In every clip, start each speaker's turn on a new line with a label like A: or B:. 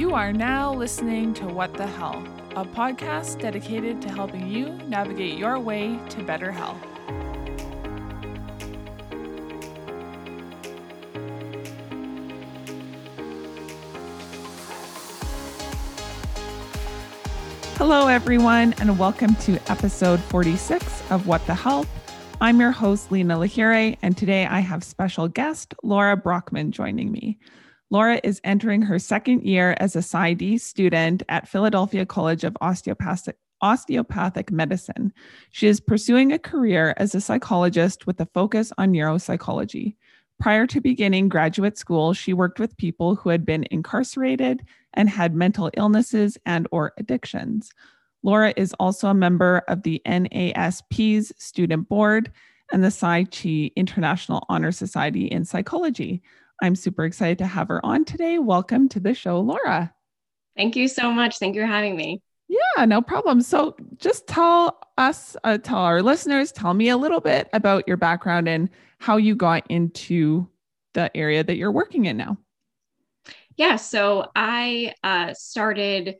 A: You are now listening to What the Health, a podcast dedicated to helping you navigate your way to better health. Hello, everyone, and welcome to episode 46 of What the Health. I'm your host, Lena Lahire, and today I have special guest Laura Brockman joining me. Laura is entering her second year as a PsyD student at Philadelphia College of Osteopathic, Osteopathic Medicine. She is pursuing a career as a psychologist with a focus on neuropsychology. Prior to beginning graduate school, she worked with people who had been incarcerated and had mental illnesses and or addictions. Laura is also a member of the NASP's student board and the Psi Chi International Honor Society in Psychology. I'm super excited to have her on today. Welcome to the show, Laura.
B: Thank you so much. Thank you for having me.
A: Yeah, no problem. So, just tell us, uh, tell our listeners, tell me a little bit about your background and how you got into the area that you're working in now.
B: Yeah, so I uh, started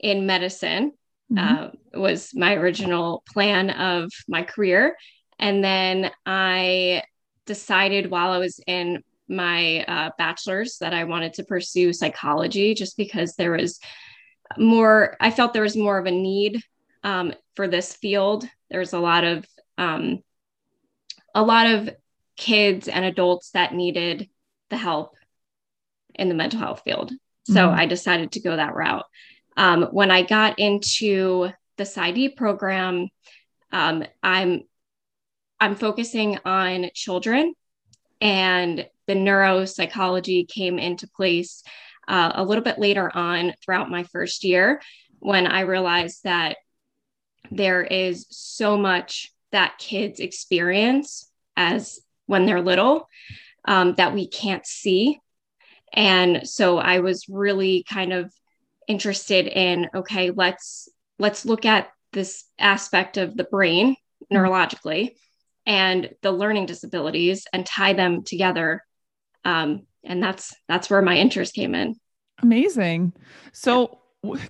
B: in medicine. Mm-hmm. Uh, was my original plan of my career, and then I decided while I was in my uh, bachelor's that I wanted to pursue psychology just because there was more, I felt there was more of a need um, for this field. There's a lot of, um, a lot of kids and adults that needed the help in the mental health field. So mm-hmm. I decided to go that route. Um, when I got into the PsyD program, um, I'm I'm focusing on children and the neuropsychology came into place uh, a little bit later on throughout my first year when I realized that there is so much that kids experience as when they're little um, that we can't see. And so I was really kind of interested in okay, let's let's look at this aspect of the brain neurologically and the learning disabilities and tie them together. Um, and that's that's where my interest came in.
A: Amazing. So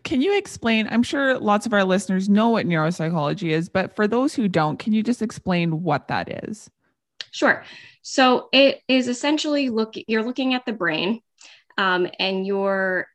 A: can you explain i'm sure lots of our listeners know what neuropsychology is but for those who don't can you just explain what that is?
B: Sure. So it is essentially look you're looking at the brain um, and you're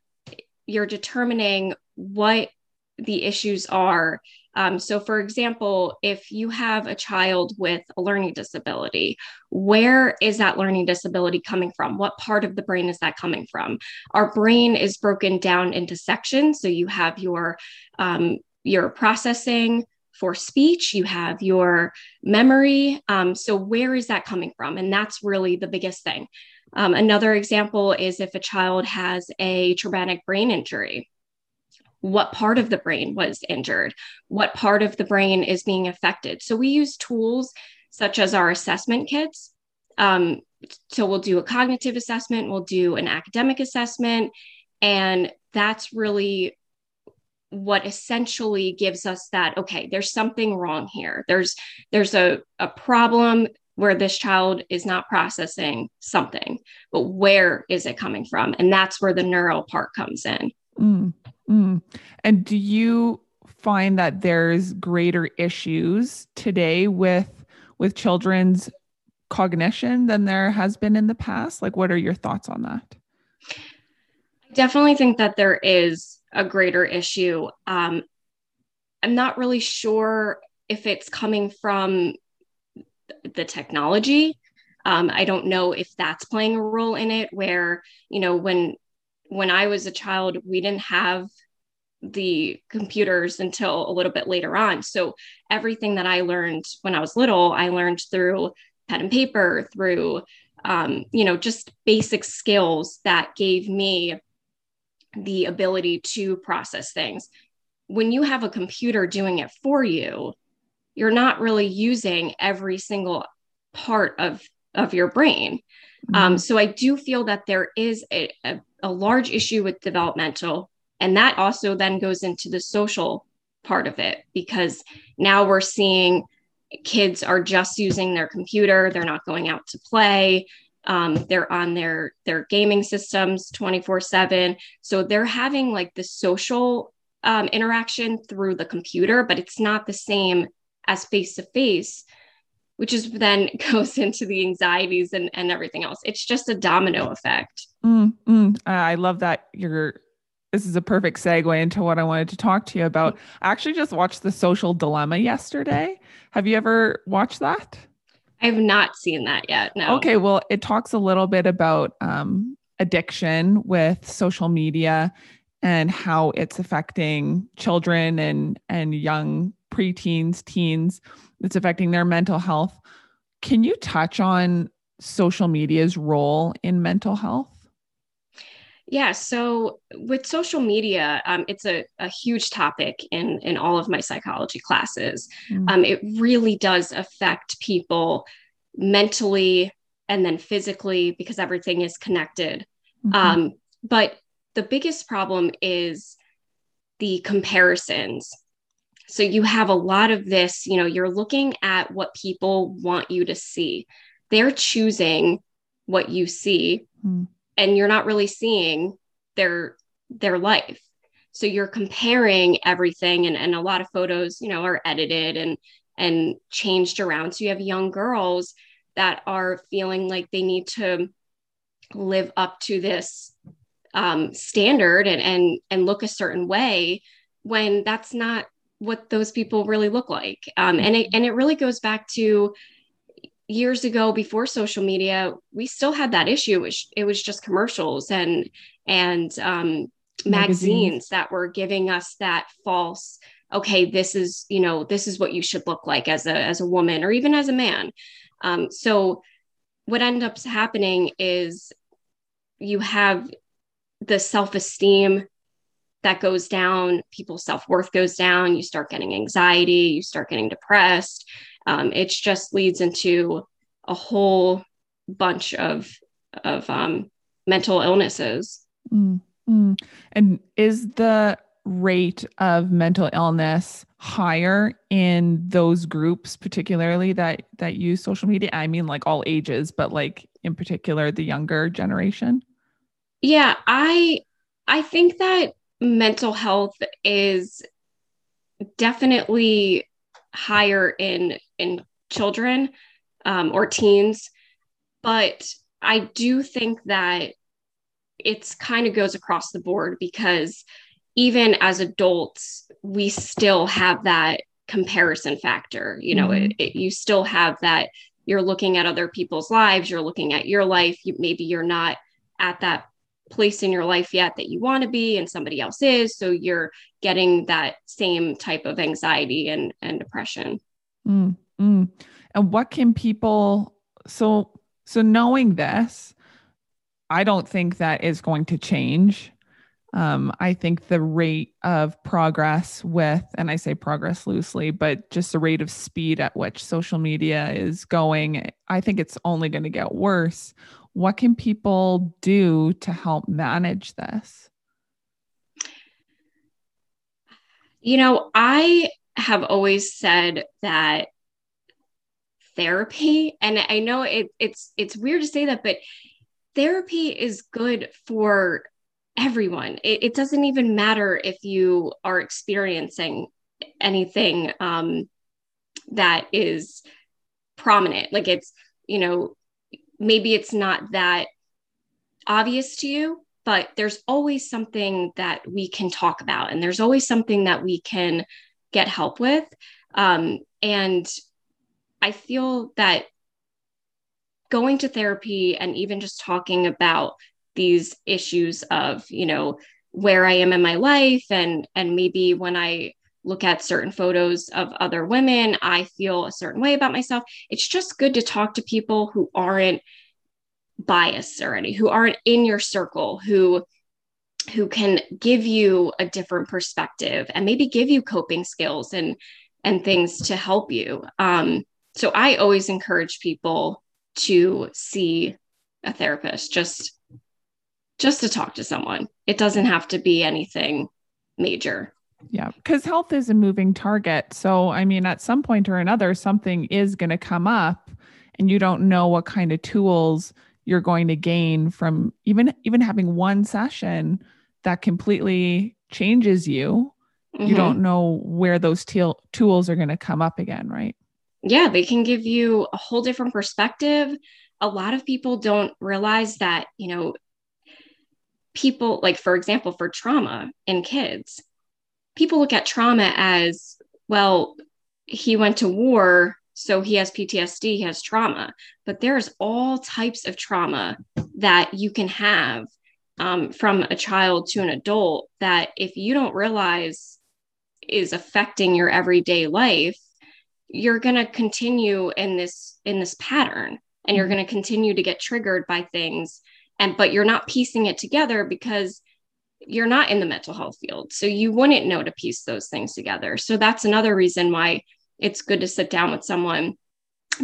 B: you're determining what the issues are um, so, for example, if you have a child with a learning disability, where is that learning disability coming from? What part of the brain is that coming from? Our brain is broken down into sections. So, you have your um, your processing for speech, you have your memory. Um, so, where is that coming from? And that's really the biggest thing. Um, another example is if a child has a traumatic brain injury what part of the brain was injured, what part of the brain is being affected. So we use tools such as our assessment kits. Um, so we'll do a cognitive assessment, we'll do an academic assessment, and that's really what essentially gives us that okay there's something wrong here there's there's a, a problem where this child is not processing something but where is it coming from and that's where the neural part comes in
A: mm. Mm. And do you find that there's greater issues today with with children's cognition than there has been in the past? Like what are your thoughts on that?
B: I definitely think that there is a greater issue. Um, I'm not really sure if it's coming from the technology. Um, I don't know if that's playing a role in it. Where you know when when I was a child, we didn't have the computers until a little bit later on. So everything that I learned when I was little, I learned through pen and paper, through um, you know, just basic skills that gave me the ability to process things. When you have a computer doing it for you, you're not really using every single part of of your brain. Mm-hmm. Um, so I do feel that there is a, a, a large issue with developmental. And that also then goes into the social part of it because now we're seeing kids are just using their computer, they're not going out to play. Um, they're on their their gaming systems 24 7 so they're having like the social um, interaction through the computer but it's not the same as face to face which is then goes into the anxieties and, and everything else it's just a domino effect
A: mm, mm. i love that you're this is a perfect segue into what I wanted to talk to you about. I actually just watched The Social Dilemma yesterday. Have you ever watched that?
B: I have not seen that yet. No.
A: Okay. Well, it talks a little bit about um, addiction with social media and how it's affecting children and and young preteens, teens. It's affecting their mental health. Can you touch on social media's role in mental health?
B: Yeah, so with social media, um, it's a, a huge topic in in all of my psychology classes. Mm-hmm. Um, it really does affect people mentally and then physically because everything is connected. Mm-hmm. Um, but the biggest problem is the comparisons. So you have a lot of this, you know, you're looking at what people want you to see. They're choosing what you see. Mm and you're not really seeing their their life so you're comparing everything and, and a lot of photos you know are edited and and changed around so you have young girls that are feeling like they need to live up to this um, standard and and and look a certain way when that's not what those people really look like. Um, and it and it really goes back to years ago before social media we still had that issue. Which it was just commercials and and um, magazines. magazines that were giving us that false okay this is you know this is what you should look like as a as a woman or even as a man. Um, so what ends up happening is you have the self-esteem that goes down people's self-worth goes down you start getting anxiety you start getting depressed um, it just leads into a whole bunch of of um, mental illnesses.
A: Mm-hmm. And is the rate of mental illness higher in those groups, particularly that that use social media? I mean, like all ages, but like in particular the younger generation.
B: Yeah, I I think that mental health is definitely higher in in children um, or teens. But i do think that it's kind of goes across the board because even as adults we still have that comparison factor. You know mm-hmm. it, it, you still have that you're looking at other people's lives you're looking at your life. You, maybe you're not at that place in your life yet that you want to be and somebody else is. So you're getting that same type of anxiety and and depression.
A: Mm, mm. and what can people so so knowing this i don't think that is going to change. Um, I think the rate of progress with, and I say progress loosely, but just the rate of speed at which social media is going, I think it's only going to get worse what can people do to help manage this?
B: You know, I have always said that therapy, and I know it, it's it's weird to say that, but therapy is good for everyone. It, it doesn't even matter if you are experiencing anything um, that is prominent. Like it's, you know, maybe it's not that obvious to you, but there's always something that we can talk about, and there's always something that we can get help with. Um, and I feel that going to therapy and even just talking about these issues of, you know, where I am in my life and and maybe when I look at certain photos of other women, I feel a certain way about myself. It's just good to talk to people who aren't biased already, who aren't in your circle, who who can give you a different perspective and maybe give you coping skills and and things to help you. Um, so I always encourage people to see a therapist just just to talk to someone. It doesn't have to be anything major.
A: Yeah, because health is a moving target. So, I mean, at some point or another, something is going to come up, and you don't know what kind of tools you're going to gain from even even having one session that completely changes you mm-hmm. you don't know where those te- tools are going to come up again right
B: yeah they can give you a whole different perspective a lot of people don't realize that you know people like for example for trauma in kids people look at trauma as well he went to war so he has PTSD, he has trauma, but there's all types of trauma that you can have um, from a child to an adult that if you don't realize is affecting your everyday life, you're going to continue in this in this pattern and you're going to continue to get triggered by things. And but you're not piecing it together because you're not in the mental health field so you wouldn't know to piece those things together so that's another reason why it's good to sit down with someone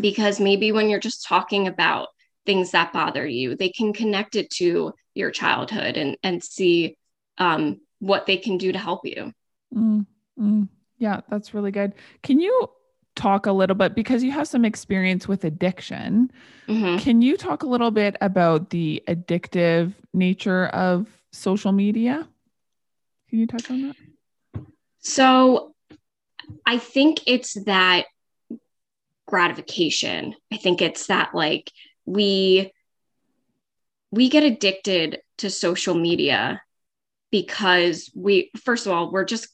B: because maybe when you're just talking about things that bother you, they can connect it to your childhood and and see um, what they can do to help you.
A: Mm, mm. Yeah, that's really good. Can you talk a little bit because you have some experience with addiction? Mm-hmm. Can you talk a little bit about the addictive nature of social media? Can you touch on that?
B: So, I think it's that gratification. I think it's that like we we get addicted to social media because we first of all we're just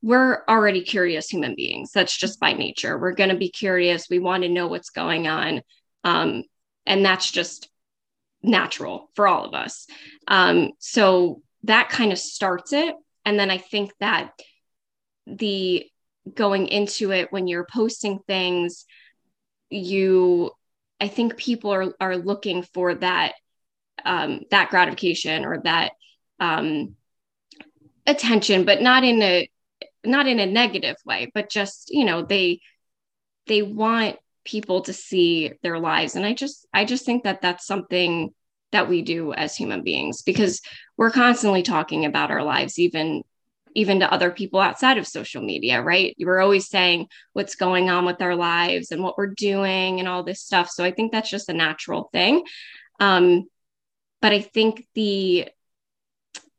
B: we're already curious human beings that's just by nature we're going to be curious we want to know what's going on um, and that's just natural for all of us. Um, so that kind of starts it. And then i think that the going into it when you're posting things you i think people are are looking for that um that gratification or that um attention but not in a not in a negative way but just you know they they want people to see their lives. And i just i just think that that's something that we do as human beings because we're constantly talking about our lives even even to other people outside of social media, right? We're always saying what's going on with our lives and what we're doing and all this stuff. So I think that's just a natural thing. Um, but I think the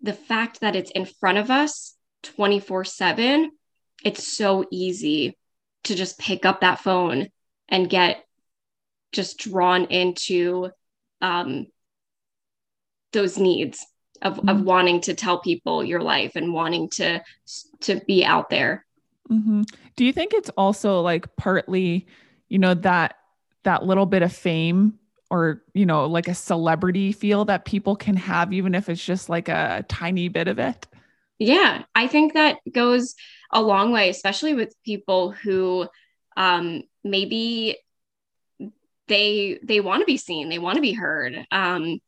B: the fact that it's in front of us 24 7 it's so easy to just pick up that phone and get just drawn into um, those needs of, mm-hmm. of wanting to tell people your life and wanting to to be out there
A: mm-hmm. do you think it's also like partly you know that that little bit of fame or you know like a celebrity feel that people can have even if it's just like a tiny bit of it
B: yeah i think that goes a long way especially with people who um maybe they they want to be seen they want to be heard um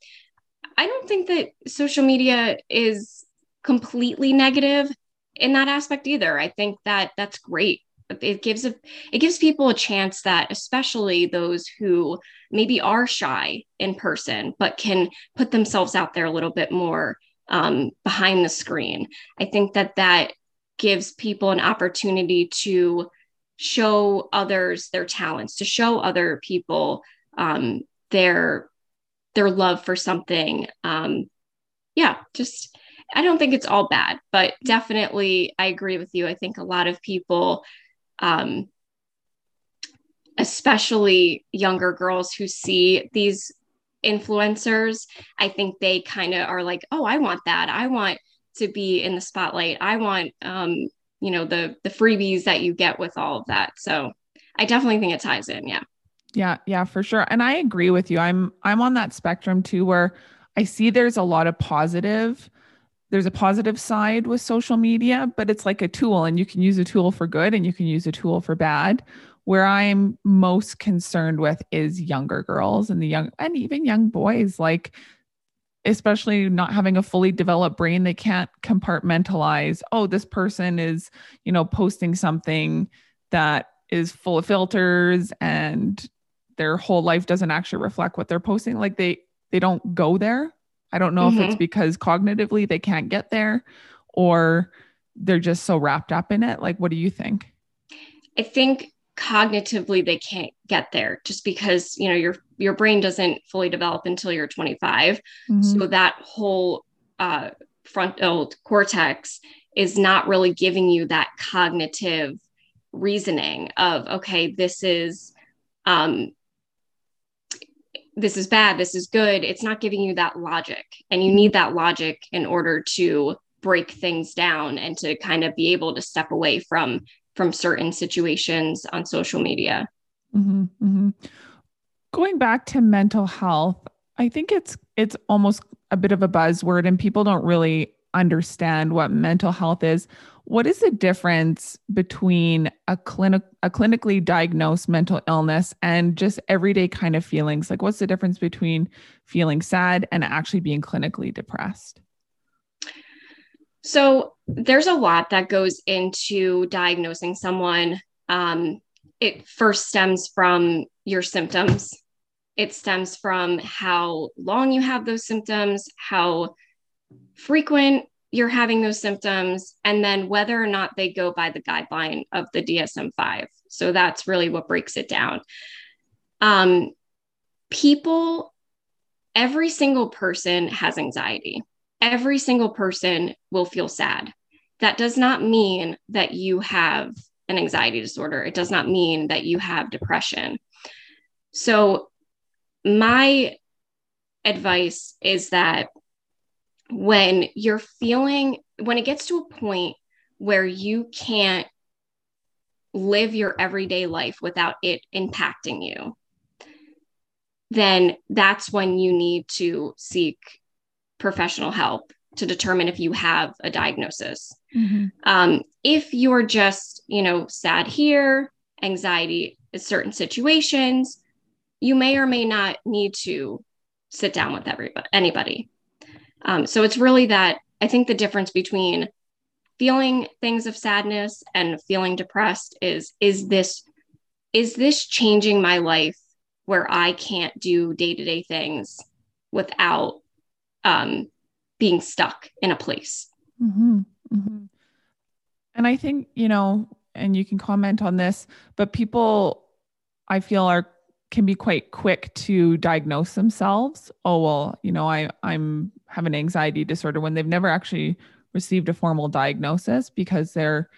B: I don't think that social media is completely negative in that aspect either. I think that that's great. It gives a it gives people a chance that especially those who maybe are shy in person but can put themselves out there a little bit more um, behind the screen. I think that that gives people an opportunity to show others their talents, to show other people um, their their love for something. Um, yeah, just I don't think it's all bad, but definitely I agree with you. I think a lot of people, um, especially younger girls who see these influencers, I think they kind of are like, oh, I want that. I want to be in the spotlight. I want, um, you know, the the freebies that you get with all of that. So I definitely think it ties in. Yeah.
A: Yeah, yeah, for sure. And I agree with you. I'm I'm on that spectrum too where I see there's a lot of positive there's a positive side with social media, but it's like a tool and you can use a tool for good and you can use a tool for bad. Where I'm most concerned with is younger girls and the young and even young boys like especially not having a fully developed brain they can't compartmentalize oh this person is you know posting something that is full of filters and their whole life doesn't actually reflect what they're posting like they they don't go there i don't know mm-hmm. if it's mm-hmm. because cognitively they can't get there or they're just so wrapped up in it like what do you think
B: i think cognitively they can't get there just because you know your your brain doesn't fully develop until you're 25 mm-hmm. so that whole uh, frontal cortex is not really giving you that cognitive reasoning of okay this is um this is bad this is good. It's not giving you that logic. And you need that logic in order to break things down and to kind of be able to step away from from certain situations on social media.
A: Mm-hmm, mm-hmm. going back to mental health i think it's it's almost a bit of a buzzword and people don't really understand what mental health is what is the difference between a clinic a clinically diagnosed mental illness and just everyday kind of feelings? Like what's the difference between feeling sad and actually being clinically depressed?
B: So there's a lot that goes into diagnosing someone. Um, it first stems from your symptoms. It stems from how long you have those symptoms how frequent you're having those symptoms, and then whether or not they go by the guideline of the DSM 5. So that's really what breaks it down. Um, people, every single person has anxiety, every single person will feel sad. That does not mean that you have an anxiety disorder, it does not mean that you have depression. So, my advice is that when you're feeling, when it gets to a point where you can't live your everyday life without it impacting you, then that's when you need to seek professional help to determine if you have a diagnosis. Mm-hmm. Um, if you're just, you know, sad here, anxiety in certain situations, you may or may not need to sit down with everybody, anybody. Um, so it's really that I think the difference between feeling things of sadness and feeling depressed is is this is this changing my life where I can't do day to day things without um, being stuck in a place.
A: Mm-hmm, mm-hmm. And I think, you know, and you can comment on this, but people I feel are can be quite quick to diagnose themselves. Oh, well, you know, I, I'm have an anxiety disorder when they've never actually received a formal diagnosis because they're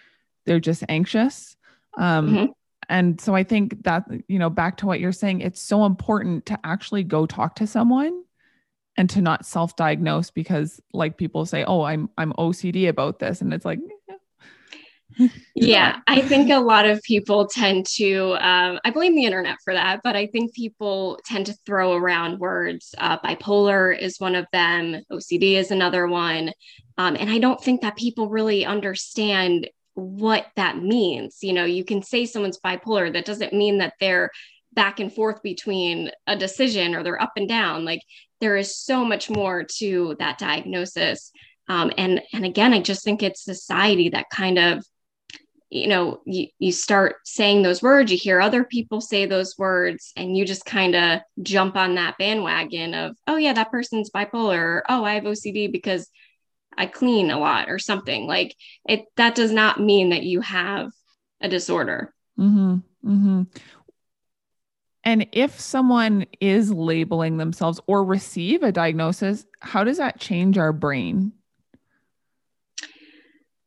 A: they're just anxious. Um, mm-hmm. And so I think that, you know, back to what you're saying, it's so important to actually go talk to someone and to not self-diagnose because like people say, oh, I'm I'm OCD about this. And it's like,
B: yeah, I think a lot of people tend to, um, I blame the internet for that, but I think people tend to throw around words. Uh, bipolar is one of them, OCD is another one. Um, and I don't think that people really understand what that means. You know, you can say someone's bipolar, that doesn't mean that they're back and forth between a decision or they're up and down. Like there is so much more to that diagnosis. Um, and and again, I just think it's society that kind of you know you, you start saying those words you hear other people say those words and you just kind of jump on that bandwagon of oh yeah that person's bipolar or, oh i have ocd because i clean a lot or something. Like it that does not mean that you have a disorder.
A: Mm-hmm, mm-hmm. and if someone is labeling themselves or receive a diagnosis how does that change our brain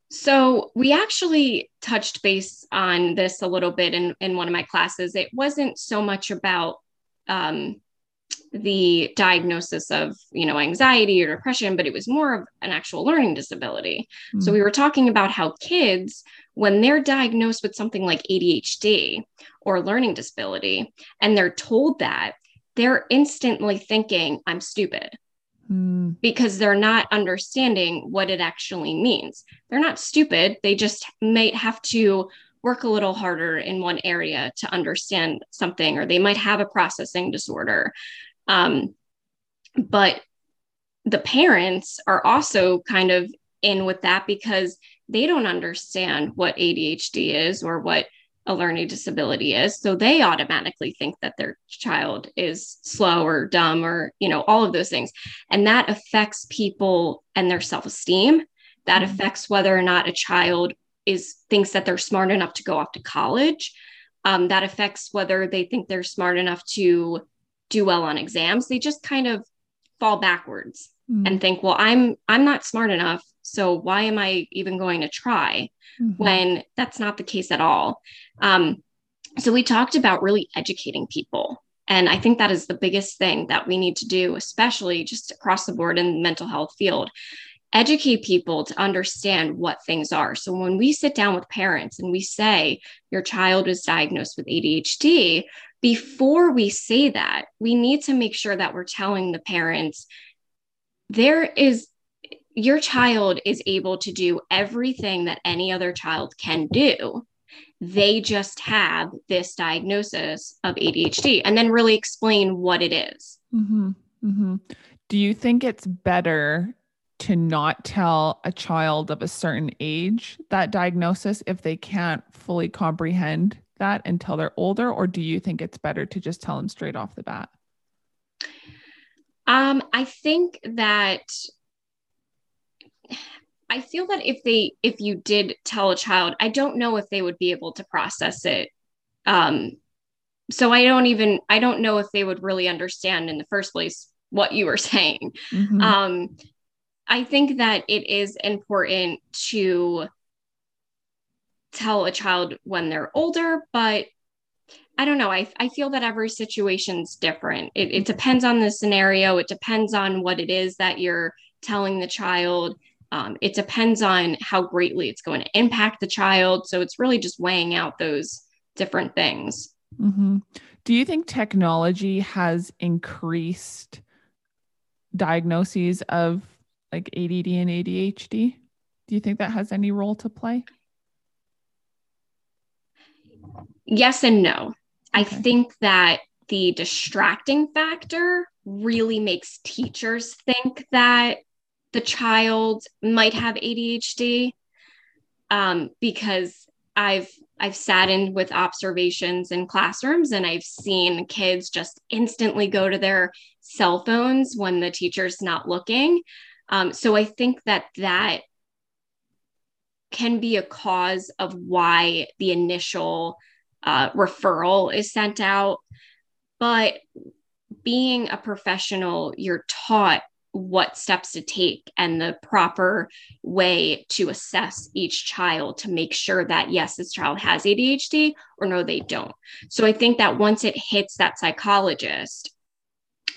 B: so we actually touched base on this a little bit in, in one of my classes. It wasn't so much about um, the diagnosis of you know anxiety or depression but it was more of an actual learning disability mm-hmm. so we were talking about how kids when they're diagnosed with something like adhd or learning disability and they're told that they're instantly thinking i'm stupid mm. because they're not understanding what it actually means. They're not stupid. They just might have to work a little harder in one area to understand something, or they might have a processing disorder. Um, but the parents are also kind of in with that because they don't understand what ADHD is or what a learning disability is. So they automatically think that their child is slow or dumb or, you know, all of those things. And that affects people and their self esteem. That mm-hmm. affects whether or not a child is thinks that they're smart enough to go off to college. um, that affects whether they think they're smart enough to do well on exams. They just kind of fall backwards mm-hmm. and think, well, I'm I'm not smart enough, so why am I even going to try? Mm-hmm. When that's not the case at all. Um, so we talked about really educating people. And I think that is the biggest thing that we need to do, especially just across the board in the mental health field. Educate people to understand what things are. So when we sit down with parents and we say, your child is diagnosed with ADHD, before we say that, we need to make sure that we're telling the parents there is your child is able to do everything that any other child can do. They just have this diagnosis of ADHD and then really explain what it is.
A: Mm-hmm. Mm-hmm. Do you think it's better to not tell a child of a certain age that diagnosis if they can't fully comprehend that until they're older? Or do you think it's better to just tell them straight off the bat?
B: Um, I think that I feel that if they if you did tell a child, I don't know if they would be able to process it. Um, so I don't even I don't know if they would really understand in the first place what you were saying. Mm-hmm. Um, I think that it is important to tell a child when they're older, but I don't know. I, I feel that every situation's different. It, it depends on the scenario. It depends on what it is that you're telling the child. Um, it depends on how greatly it's going to impact the child. So it's really just weighing out those different things.
A: Mm-hmm. Do you think technology has increased diagnoses of like ADD and ADHD? Do you think that has any role to play?
B: Yes and no. Okay. I think that the distracting factor really makes teachers think that the child might have ADHD um, because I've I've sat in with observations in classrooms and I've seen kids just instantly go to their cell phones when the teacher's not looking. Um, so I think that that can be a cause of why the initial uh, referral is sent out. But being a professional, you're taught what steps to take and the proper way to assess each child to make sure that yes this child has ADHD or no they don't. So I think that once it hits that psychologist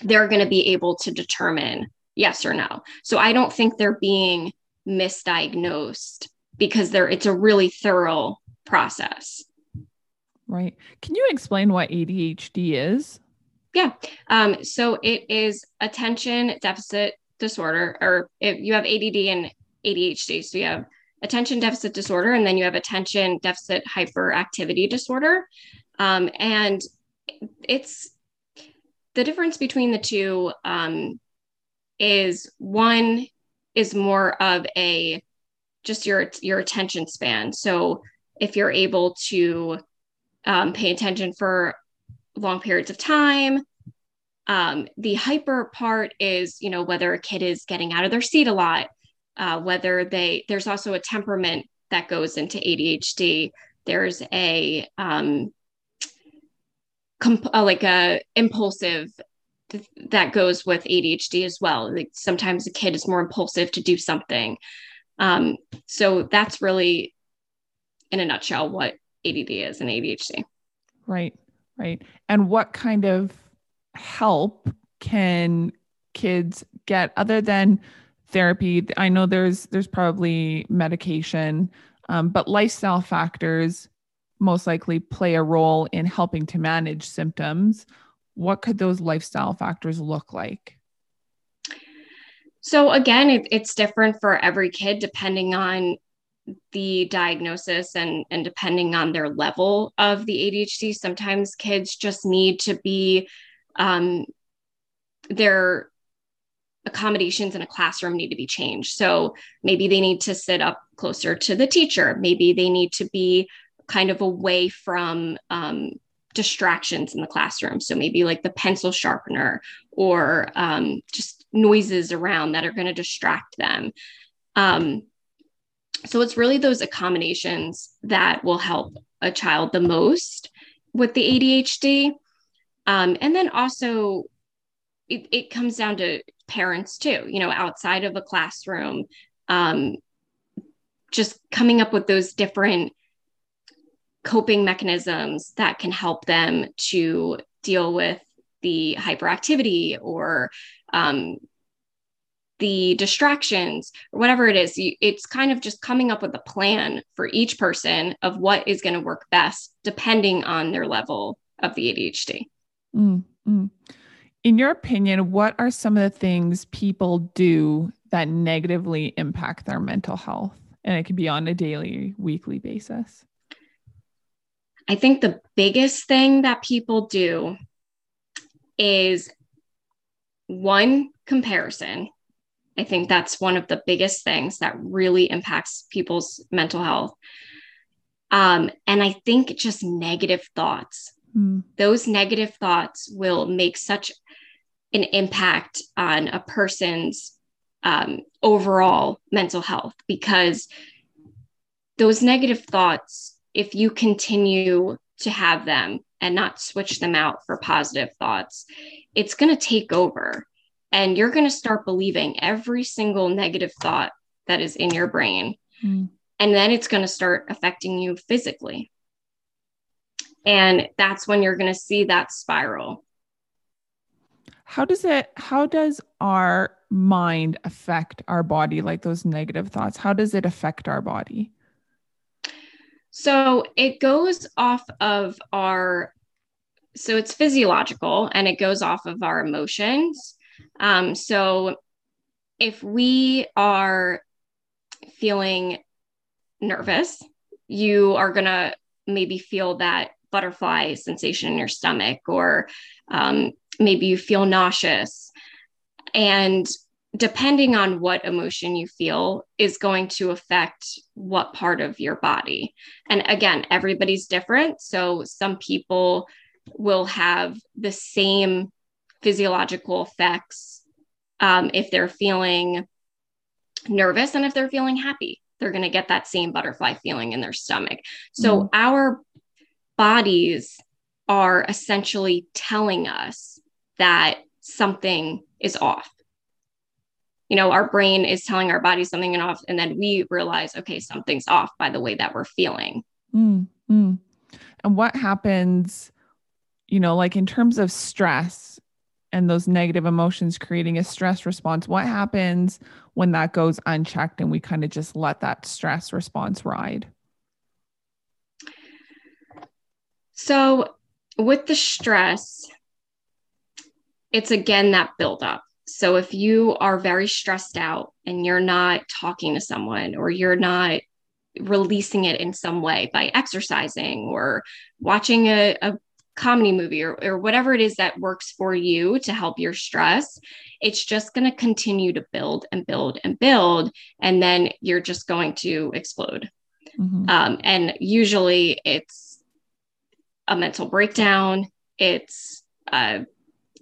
B: they're going to be able to determine yes or no. So I don't think they're being misdiagnosed because they're it's a really thorough process.
A: Right. Can you explain what ADHD is?
B: Yeah. Um, so it is attention deficit disorder, or if you have ADD and ADHD. So you have attention deficit disorder, and then you have attention deficit hyperactivity disorder. Um, and it's the difference between the two um, is one is more of a just your your attention span. So if you're able to um, pay attention for long periods of time. Um, the hyper part is, you know, whether a kid is getting out of their seat a lot, uh, whether they, there's also a temperament that goes into ADHD. There's a, um, comp- uh, like a impulsive th- that goes with ADHD as well. Like sometimes a kid is more impulsive to do something. Um, so that's really, in a nutshell, what ADD is and ADHD.
A: Right, right. And what kind of help can kids get other than therapy? I know there's there's probably medication, um, but lifestyle factors most likely play a role in helping to manage symptoms. What could those lifestyle factors look like?
B: So again, it, it's different for every kid depending on the diagnosis and and depending on their level of the ADHD sometimes kids just need to be um their accommodations in a classroom need to be changed. So maybe they need to sit up closer to the teacher. Maybe they need to be kind of away from um, distractions in the classroom. So maybe like the pencil sharpener or um, just noises around that are going to distract them. Um, so it's really those accommodations that will help a child the most with the ADHD. Um, and then also, it, it comes down to parents too, you know, outside of a classroom, um, just coming up with those different coping mechanisms that can help them to deal with the hyperactivity or um, the distractions or whatever it is you, it's kind of just coming up with a plan for each person of what is going to work best depending on their level of the adhd mm-hmm.
A: in your opinion what are some of the things people do that negatively impact their mental health? And it can be on a daily weekly basis.
B: I think the biggest thing that people do is one comparison I think that's one of the biggest things that really impacts people's mental health. Um, and I think just negative thoughts, mm. those negative thoughts will make such an impact on a person's um, overall mental health because those negative thoughts, if you continue to have them and not switch them out for positive thoughts, it's going to take over and you're going to start believing every single negative thought that is in your brain. Mm. And then it's going to start affecting you physically. And that's when you're going to see that spiral.
A: How does it, how does our mind affect our body, like those negative thoughts? How does it affect our body?
B: So it goes off of our, so it's physiological and it goes off of our emotions. Um, so if we are feeling nervous, you are going to maybe feel that butterfly sensation in your stomach, or um, maybe you feel nauseous. And depending on what emotion you feel is going to affect what part of your body. And again, everybody's different. So some people will have the same physiological effects um, if they're feeling nervous and if they're feeling happy they're going to get that same butterfly feeling in their stomach so mm. our bodies are essentially telling us that something is off you know our brain is telling our body something is off and then we realize okay something's off by the way that we're feeling mm,
A: mm. and what happens you know like in terms of stress and those negative emotions creating a stress response. What happens when that goes unchecked and we kind of just let that stress response ride?
B: So, with the stress, it's again that buildup. So, if you are very stressed out and you're not talking to someone or you're not releasing it in some way by exercising or watching a, a comedy movie or, or whatever it is that works for you to help your stress, it's just going to continue to build and build and build. And then you're just going to explode. Mm-hmm. Um, and usually it's a mental breakdown, it's uh,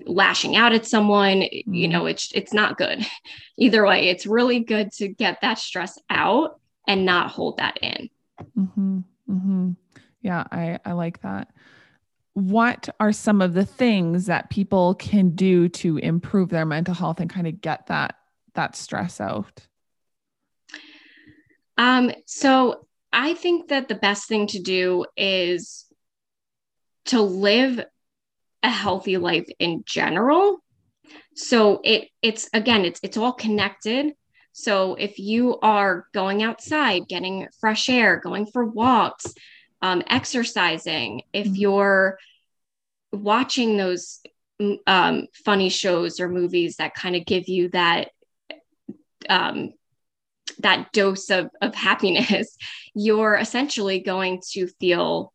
B: lashing out at someone. Mm-hmm. You know, it's, it's not good. Either way, it's really good to get that stress out and not hold that in.
A: Mm-hmm. mm-hmm. Yeah, I, I like that what are some of the things that people can do to improve their mental health and kind of get that that stress out?
B: Um, so i think that the best thing to do is to live a healthy life in general. So it it's again it's it's all connected. So if you are going outside getting fresh air going for walks um, exercising, if mm-hmm. you're watching those um, funny shows or movies that kind of give you that um, that dose of, of happiness, you're essentially going to feel,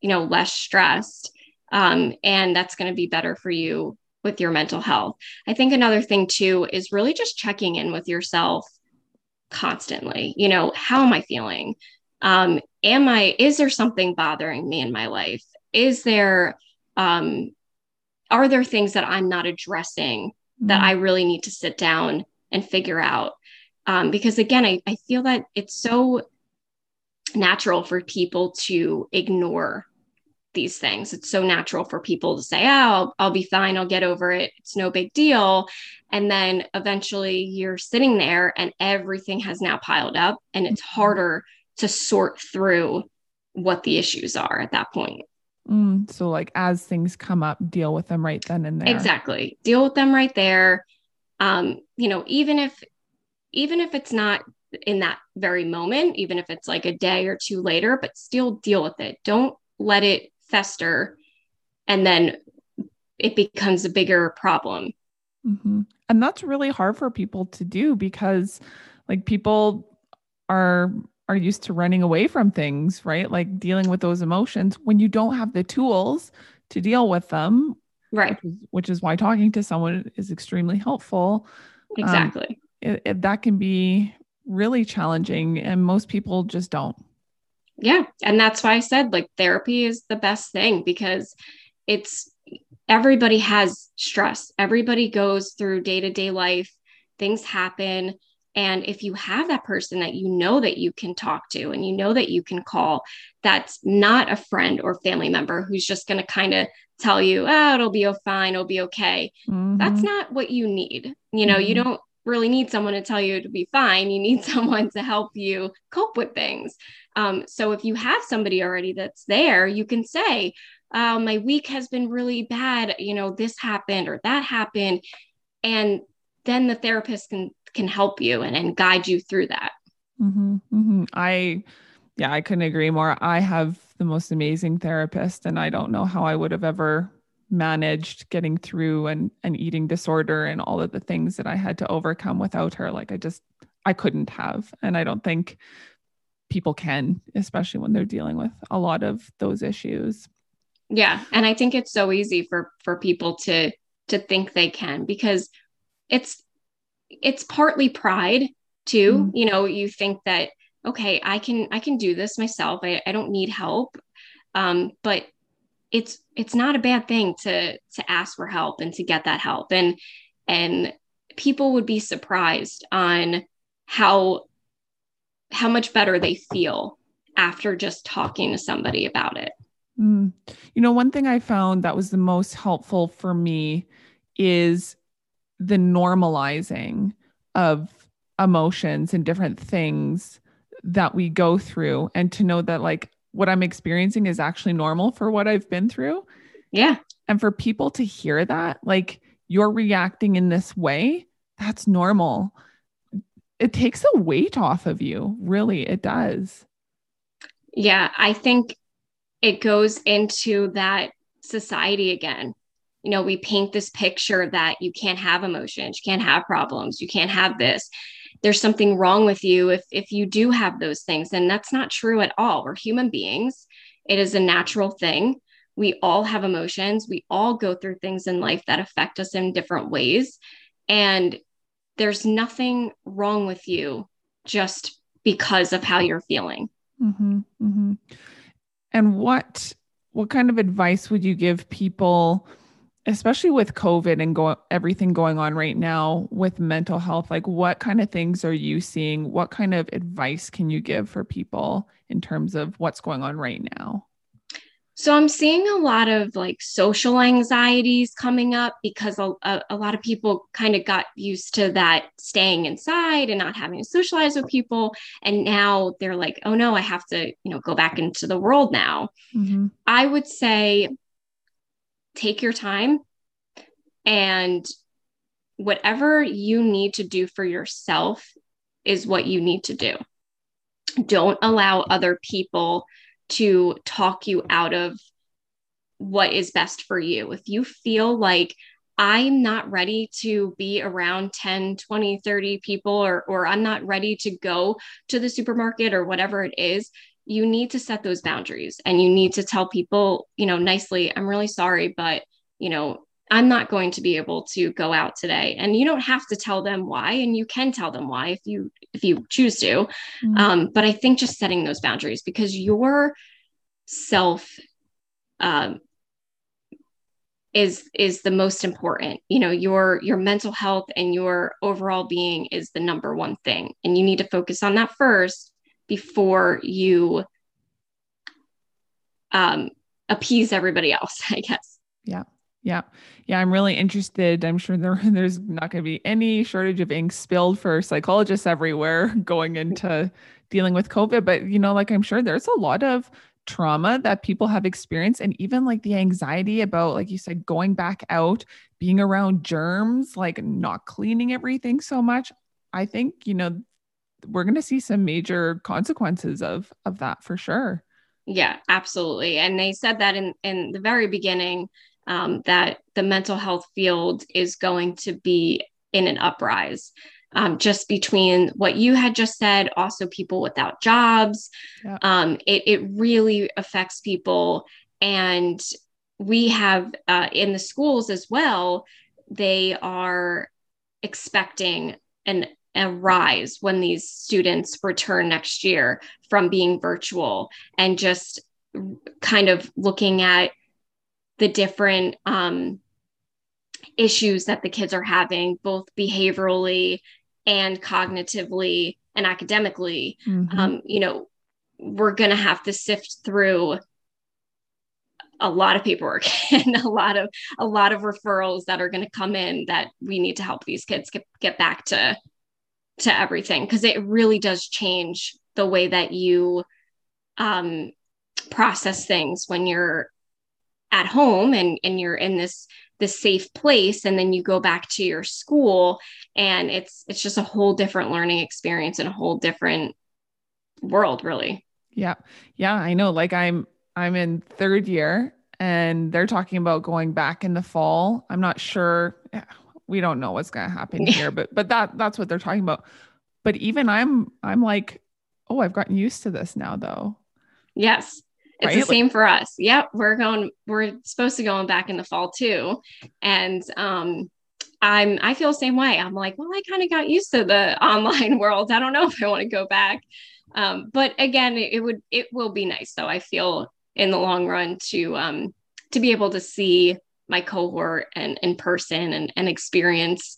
B: you know, less stressed. Um, and that's going to be better for you with your mental health. I think another thing too is really just checking in with yourself constantly. You know, how am I feeling? Um, am I, is there something bothering me in my life? Is there, um, are there things that I'm not addressing mm-hmm. that I really need to sit down and figure out? Um, because again, I, I feel that it's so natural for people to ignore these things. It's so natural for people to say, oh, I'll, I'll be fine. I'll get over it. It's no big deal. And then eventually you're sitting there and everything has now piled up and it's mm-hmm. harder to sort through what the issues are at that point.
A: Mm, so, like, as things come up, deal with them right then and there.
B: Exactly. Deal with them right there. Um, you know, even if, even if it's not in that very moment, even if it's like a day or two later, but still deal with it. Don't let it fester and then it becomes a bigger problem.
A: Mm-hmm. And that's really hard for people to do because like people are are used to running away from things, right? Like dealing with those emotions when you don't have the tools to deal with them.
B: Right.
A: Which is, which is why talking to someone is extremely helpful.
B: Um, exactly. Um,
A: it, it, that can be really challenging and most people just don't.
B: Yeah. And that's why I said like therapy is the best thing because it's everybody has stress. Everybody goes through day to day life, things happen. And if you have that person that you know that you can talk to and you know that you can call, that's not a friend or family member who's just going to kind of tell you, oh, it'll be fine, it'll be okay. Mm-hmm. That's not what you need. You know, mm-hmm. you don't really need someone to tell you to be fine. You need someone to help you cope with things. Um, so if you have somebody already that's there, you can say, oh, my week has been really bad. You know, this happened or that happened. And then the therapist can can help you and, and guide you through that.
A: Mm-hmm, mm-hmm. I, yeah, I couldn't agree more. I have the most amazing therapist, and I don't know how I would have ever managed getting through and an eating disorder and all of the things that I had to overcome without her. Like I just I couldn't have. And I don't think people can, especially when they're dealing with a lot of those issues.
B: Yeah. And I think it's so easy for for people to to think they can because it's it's partly pride too. Mm. You know, you think that okay, I can I can do this myself. I, I don't need help. Um, but it's it's not a bad thing to to ask for help and to get that help and and people would be surprised on how how much better they feel after just talking to somebody about it
A: mm. you know one thing i found that was the most helpful for me is the normalizing of emotions and different things that we go through and to know that like what I'm experiencing is actually normal for what I've been through.
B: Yeah.
A: And for people to hear that, like you're reacting in this way, that's normal. It takes a weight off of you. Really, it does.
B: Yeah. I think it goes into that society again. You know, we paint this picture that you can't have emotions, you can't have problems, you can't have this. There's something wrong with you if if you do have those things and that's not true at all. We're human beings. It is a natural thing. We all have emotions. We all go through things in life that affect us in different ways. And there's nothing wrong with you just because of how you're feeling.
A: Mm-hmm, mm-hmm. and what what kind of advice would you give people especially with COVID and go, everything going on right now with mental health, like what kind of things are you seeing? What kind of advice can you give for people in terms of what's going on right now?
B: So I'm seeing a lot of like social anxieties coming up because a, a, a lot of people kind of got used to that staying inside and not having to socialize with people. And now they're like, oh no, I have to, you know, go back into the world now. Mm-hmm. I would say take your time and whatever you need to do for yourself is what you need to do. Don't allow other people to talk you out of what is best for you. If you feel like I'm not ready to be around 10, 20, 30 people, or, or I'm not ready to go to the supermarket or whatever it is, you need to set those boundaries and you need to tell people, you know, nicely, I'm really sorry, but, you know, I'm not going to be able to go out today. And you don't have to tell them why, and you can tell them why if you if you choose to. Mm-hmm. Um, but I think just setting those boundaries because your self um, is is the most important. You know, your your mental health and your overall being is the number one thing, and you need to focus on that first before you um, appease everybody else, I guess.
A: Yeah. Yeah. Yeah. I'm really interested. I'm sure there, there's not going to be any shortage of ink spilled for psychologists everywhere going into dealing with COVID. But, you know, like I'm sure there's a lot of trauma that people have experienced and even like the anxiety about, like you said, going back out, being around germs, like not cleaning everything so much. I think, you know, we're going to see some major consequences of of that for sure.
B: Yeah, absolutely. And they said that in in the very beginning um, that the mental health field is going to be in an uprise. Um, just between what you had just said, also people without jobs. Yeah. Um, it, it really affects people. And we have uh, in the schools as well, they are expecting an a rise when these students return next year from being virtual and just kind of looking at the different um, issues that the kids are having, both behaviorally and cognitively and academically. Mm-hmm. Um, you know, we're going to have to sift through a lot of paperwork and a lot of a lot of referrals that are going to come in that we need to help these kids get, get back to to everything because it really does change the way that you um, process things when you're at home and and you're in this this safe place and then you go back to your school and it's it's just a whole different learning experience and a whole different world really.
A: Yeah. Yeah i know like i'm i'm in third year and they're talking about going back in the fall. I'm not sure we don't know what's going to happen here but but that that's what they're talking about. But even i'm i'm like oh i've gotten used to this now though.
B: Yes. It's right? the same like, for us. Yep. We're going we're supposed to going back in the fall too. And um i'm i feel the same way. I'm like well i kind of got used to the online world. I don't know if i want to go back. Um but again it, it would it will be nice though i feel in the long run to um to be able to see my cohort and in person and, and experience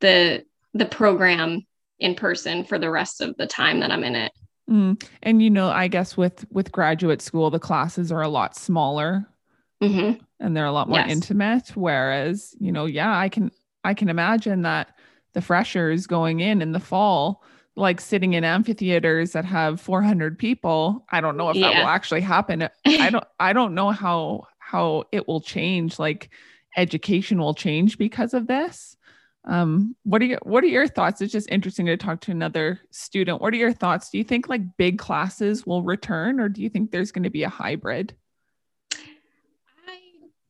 B: the the program in person for the rest of the time that I'm in it.
A: Mm. And you know, I guess with with graduate school, the classes are a lot smaller, mm-hmm. and they're a lot more yes. intimate. Whereas, you know, yeah, I can I can imagine that the freshers going in in the fall, like sitting in amphitheaters that have 400 people. I don't know if yeah. that will actually happen. I don't I don't know how how it will change like education will change because of this. Um what are your what are your thoughts? It's just interesting to talk to another student. What are your thoughts? Do you think like big classes will return or do you think there's going to be a hybrid?
B: I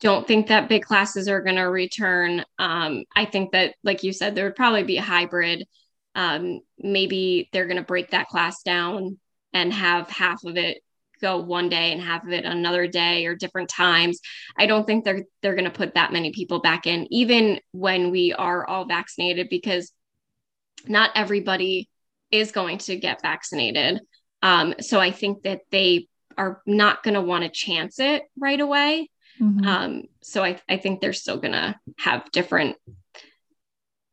B: don't think that big classes are going to return. Um i think that like you said there would probably be a hybrid. Um maybe they're going to break that class down and have half of it go one day and have it another day or different times. I don't think they're they're going to put that many people back in even when we are all vaccinated because not everybody is going to get vaccinated. Um, so I think that they are not going to want to chance it right away. Mm-hmm. Um, so I, I think they're still going to have different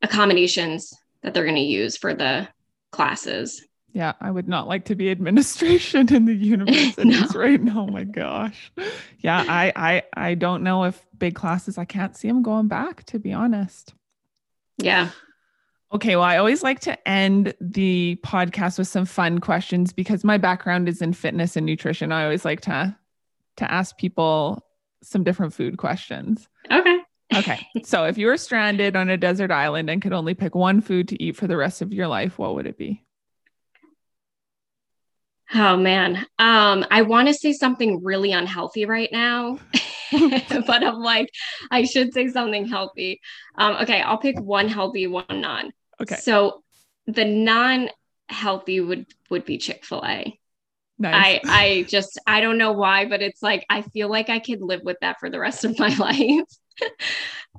B: accommodations that they're going to use for the classes.
A: Yeah, I would not like to be administration in the universities no. right now. Oh my gosh. Yeah, I I I don't know if big classes I can't see them going back to be honest.
B: Yeah.
A: Okay, well, I always like to end the podcast with some fun questions because my background is in fitness and nutrition. I always like to to ask people some different food questions.
B: Okay.
A: okay. So, if you were stranded on a desert island and could only pick one food to eat for the rest of your life, what would it be?
B: Oh man. Um, I want to say something really unhealthy right now. but I'm like, I should say something healthy. Um, okay, I'll pick one healthy, one non.
A: Okay.
B: So the non-healthy would would be Chick-fil-A. Nice. I I just I don't know why, but it's like I feel like I could live with that for the rest of my life.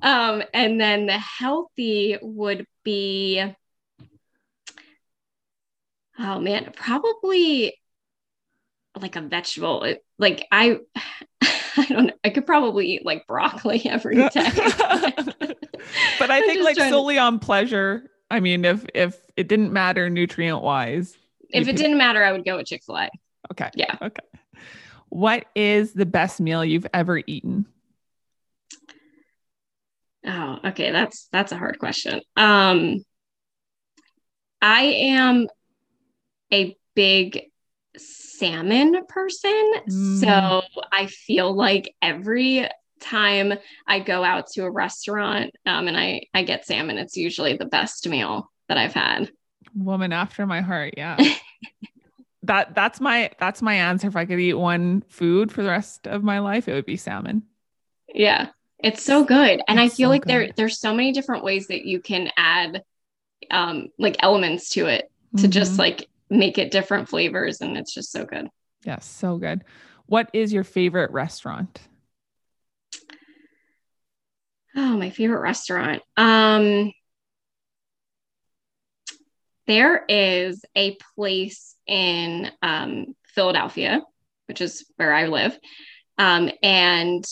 B: um, and then the healthy would be oh man, probably like a vegetable. It, like I, I don't know. I could probably eat like broccoli every day.
A: but I think like solely to... on pleasure. I mean, if if it didn't matter nutrient wise,
B: if it could... didn't matter, I would go with Chick Fil A.
A: Okay.
B: Yeah.
A: Okay. What is the best meal you've ever eaten?
B: Oh, okay. That's that's a hard question. Um I am a big salmon person. Mm. So I feel like every time I go out to a restaurant um, and I, I get salmon, it's usually the best meal that I've had.
A: Woman after my heart. Yeah. that that's my that's my answer. If I could eat one food for the rest of my life, it would be salmon.
B: Yeah. It's so good. And it's I feel so like good. there there's so many different ways that you can add um like elements to it to mm-hmm. just like make it different flavors and it's just so good.
A: Yes, so good. What is your favorite restaurant?
B: Oh, my favorite restaurant. Um there is a place in um, Philadelphia, which is where I live, um, and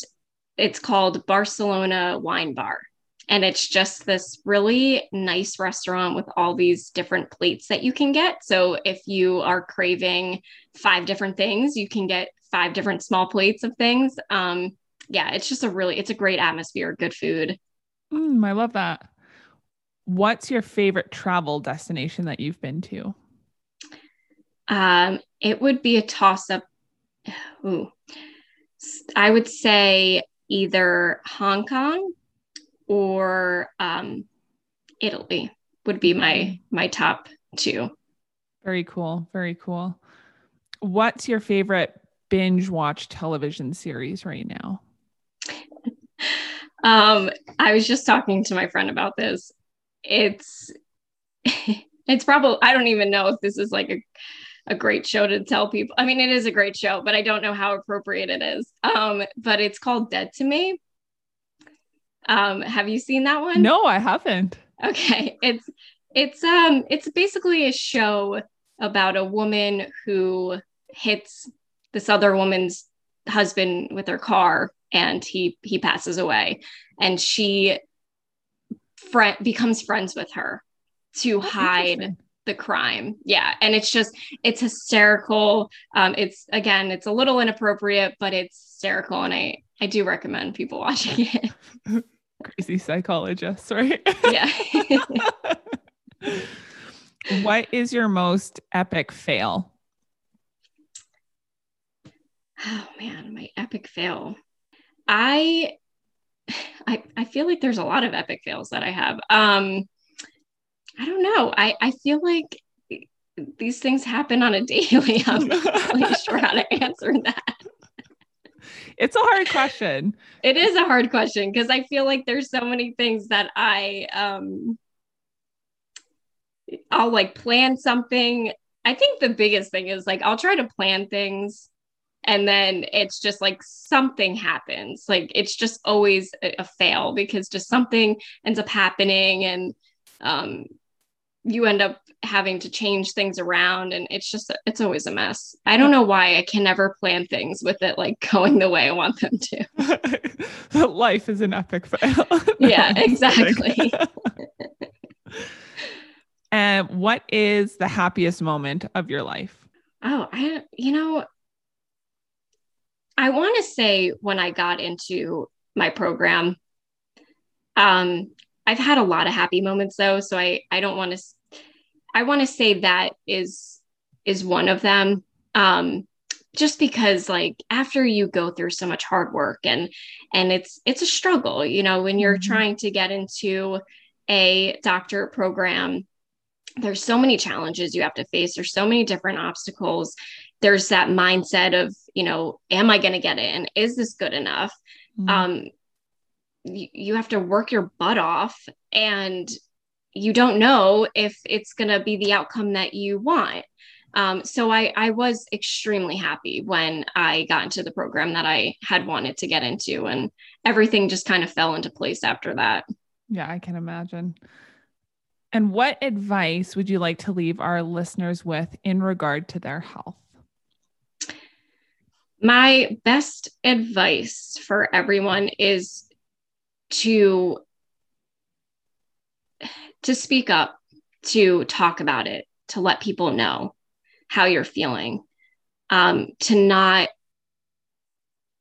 B: it's called Barcelona Wine Bar and it's just this really nice restaurant with all these different plates that you can get. So if you are craving five different things, you can get five different small plates of things. Um, yeah, it's just a really it's a great atmosphere, good food.
A: Mm, I love that. What's your favorite travel destination that you've been to?
B: Um, it would be a toss up. Ooh, I would say either Hong Kong or um, Italy would be my my top two.
A: Very cool. Very cool. What's your favorite binge watch television series right now?
B: um, I was just talking to my friend about this. It's it's probably I don't even know if this is like a a great show to tell people. I mean, it is a great show, but I don't know how appropriate it is. Um, but it's called Dead to Me. Um, have you seen that one?
A: No, I haven't.
B: Okay. It's it's um it's basically a show about a woman who hits this other woman's husband with her car and he he passes away and she friend becomes friends with her to That's hide the crime yeah and it's just it's hysterical um it's again it's a little inappropriate but it's hysterical and i i do recommend people watching it
A: crazy psychologists, right?
B: Yeah.
A: what is your most epic fail?
B: Oh man, my epic fail. I I I feel like there's a lot of epic fails that I have. Um I don't know. I I feel like these things happen on a daily. I'm not really sure how to answer that
A: it's a hard question.
B: It is a hard question because I feel like there's so many things that I um I'll like plan something. I think the biggest thing is like I'll try to plan things and then it's just like something happens. Like it's just always a, a fail because just something ends up happening and um you end up having to change things around and it's just it's always a mess. I don't know why i can never plan things with it like going the way i want them
A: to. Life is an epic fail.
B: Yeah exactly.
A: And what is the happiest moment of your life?
B: Oh i you know i want to say when i got into my program um i've had a lot of happy moments though so i i don't want to I want to say that is is one of them. Um, just because like after you go through so much hard work and and it's it's a struggle, you know, when you're mm-hmm. trying to get into a doctorate program, there's so many challenges you have to face. There's so many different obstacles. There's that mindset of, you know, am I going to get in? Is this good enough? Mm-hmm. Um, you have to work your butt off and you don't know if it's going to be the outcome that you want. Um, so I, I was extremely happy when I got into the program that I had wanted to get into, and everything just kind of fell into place after that.
A: Yeah, I can imagine. And what advice would you like to leave our listeners with in regard to their health?
B: My best advice for everyone is to to speak up, to talk about it, to let people know how you're feeling, um, to not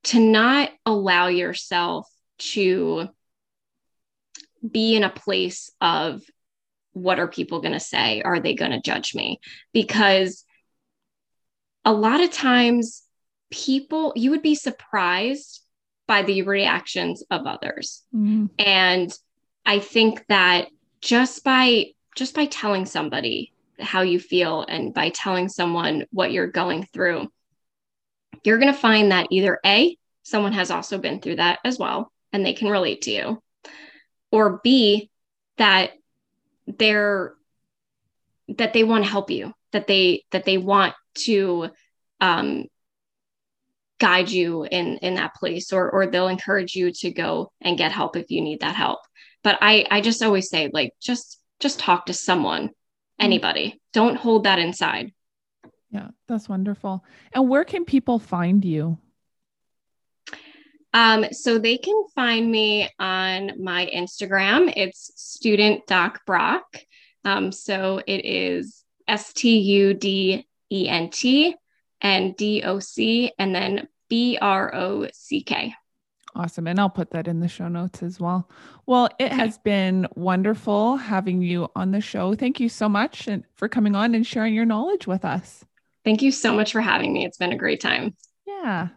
B: to not allow yourself to be in a place of what are people going to say? Are they going to judge me? Because a lot of times, people, you would be surprised by the reactions of others. Mm-hmm. And I think that just by just by telling somebody how you feel and by telling someone what you're going through, you're going to find that either A, someone has also been through that as well and they can relate to you, or B, that they're that they want to help you, that they that they want to um, guide you in in that place or or they'll encourage you to go and get help if you need that help. But i i just always say like just just talk to someone anybody. Don't hold that inside.
A: Yeah that's wonderful. And where can people find you?
B: Um, so they can find me on my Instagram. It's student doc Brock. Um, so it is S T U D E N T and D O C and then B R O C K.
A: Awesome. And I'll put that in the show notes as well. Well, it has been wonderful having you on the show. Thank you so much for coming on and sharing your knowledge with us.
B: Thank you so much for having me. It's been a great time.
A: Yeah.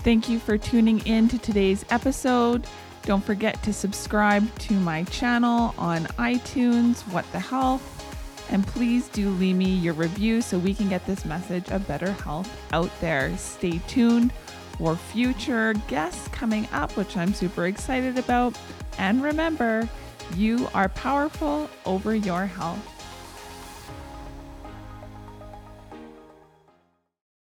A: Thank you for tuning in to today's episode. Don't forget to subscribe to my channel on iTunes, What the Health and please do leave me your review so we can get this message of better health out there. Stay tuned for future guests coming up, which I'm super excited about. And remember, you are powerful over your health.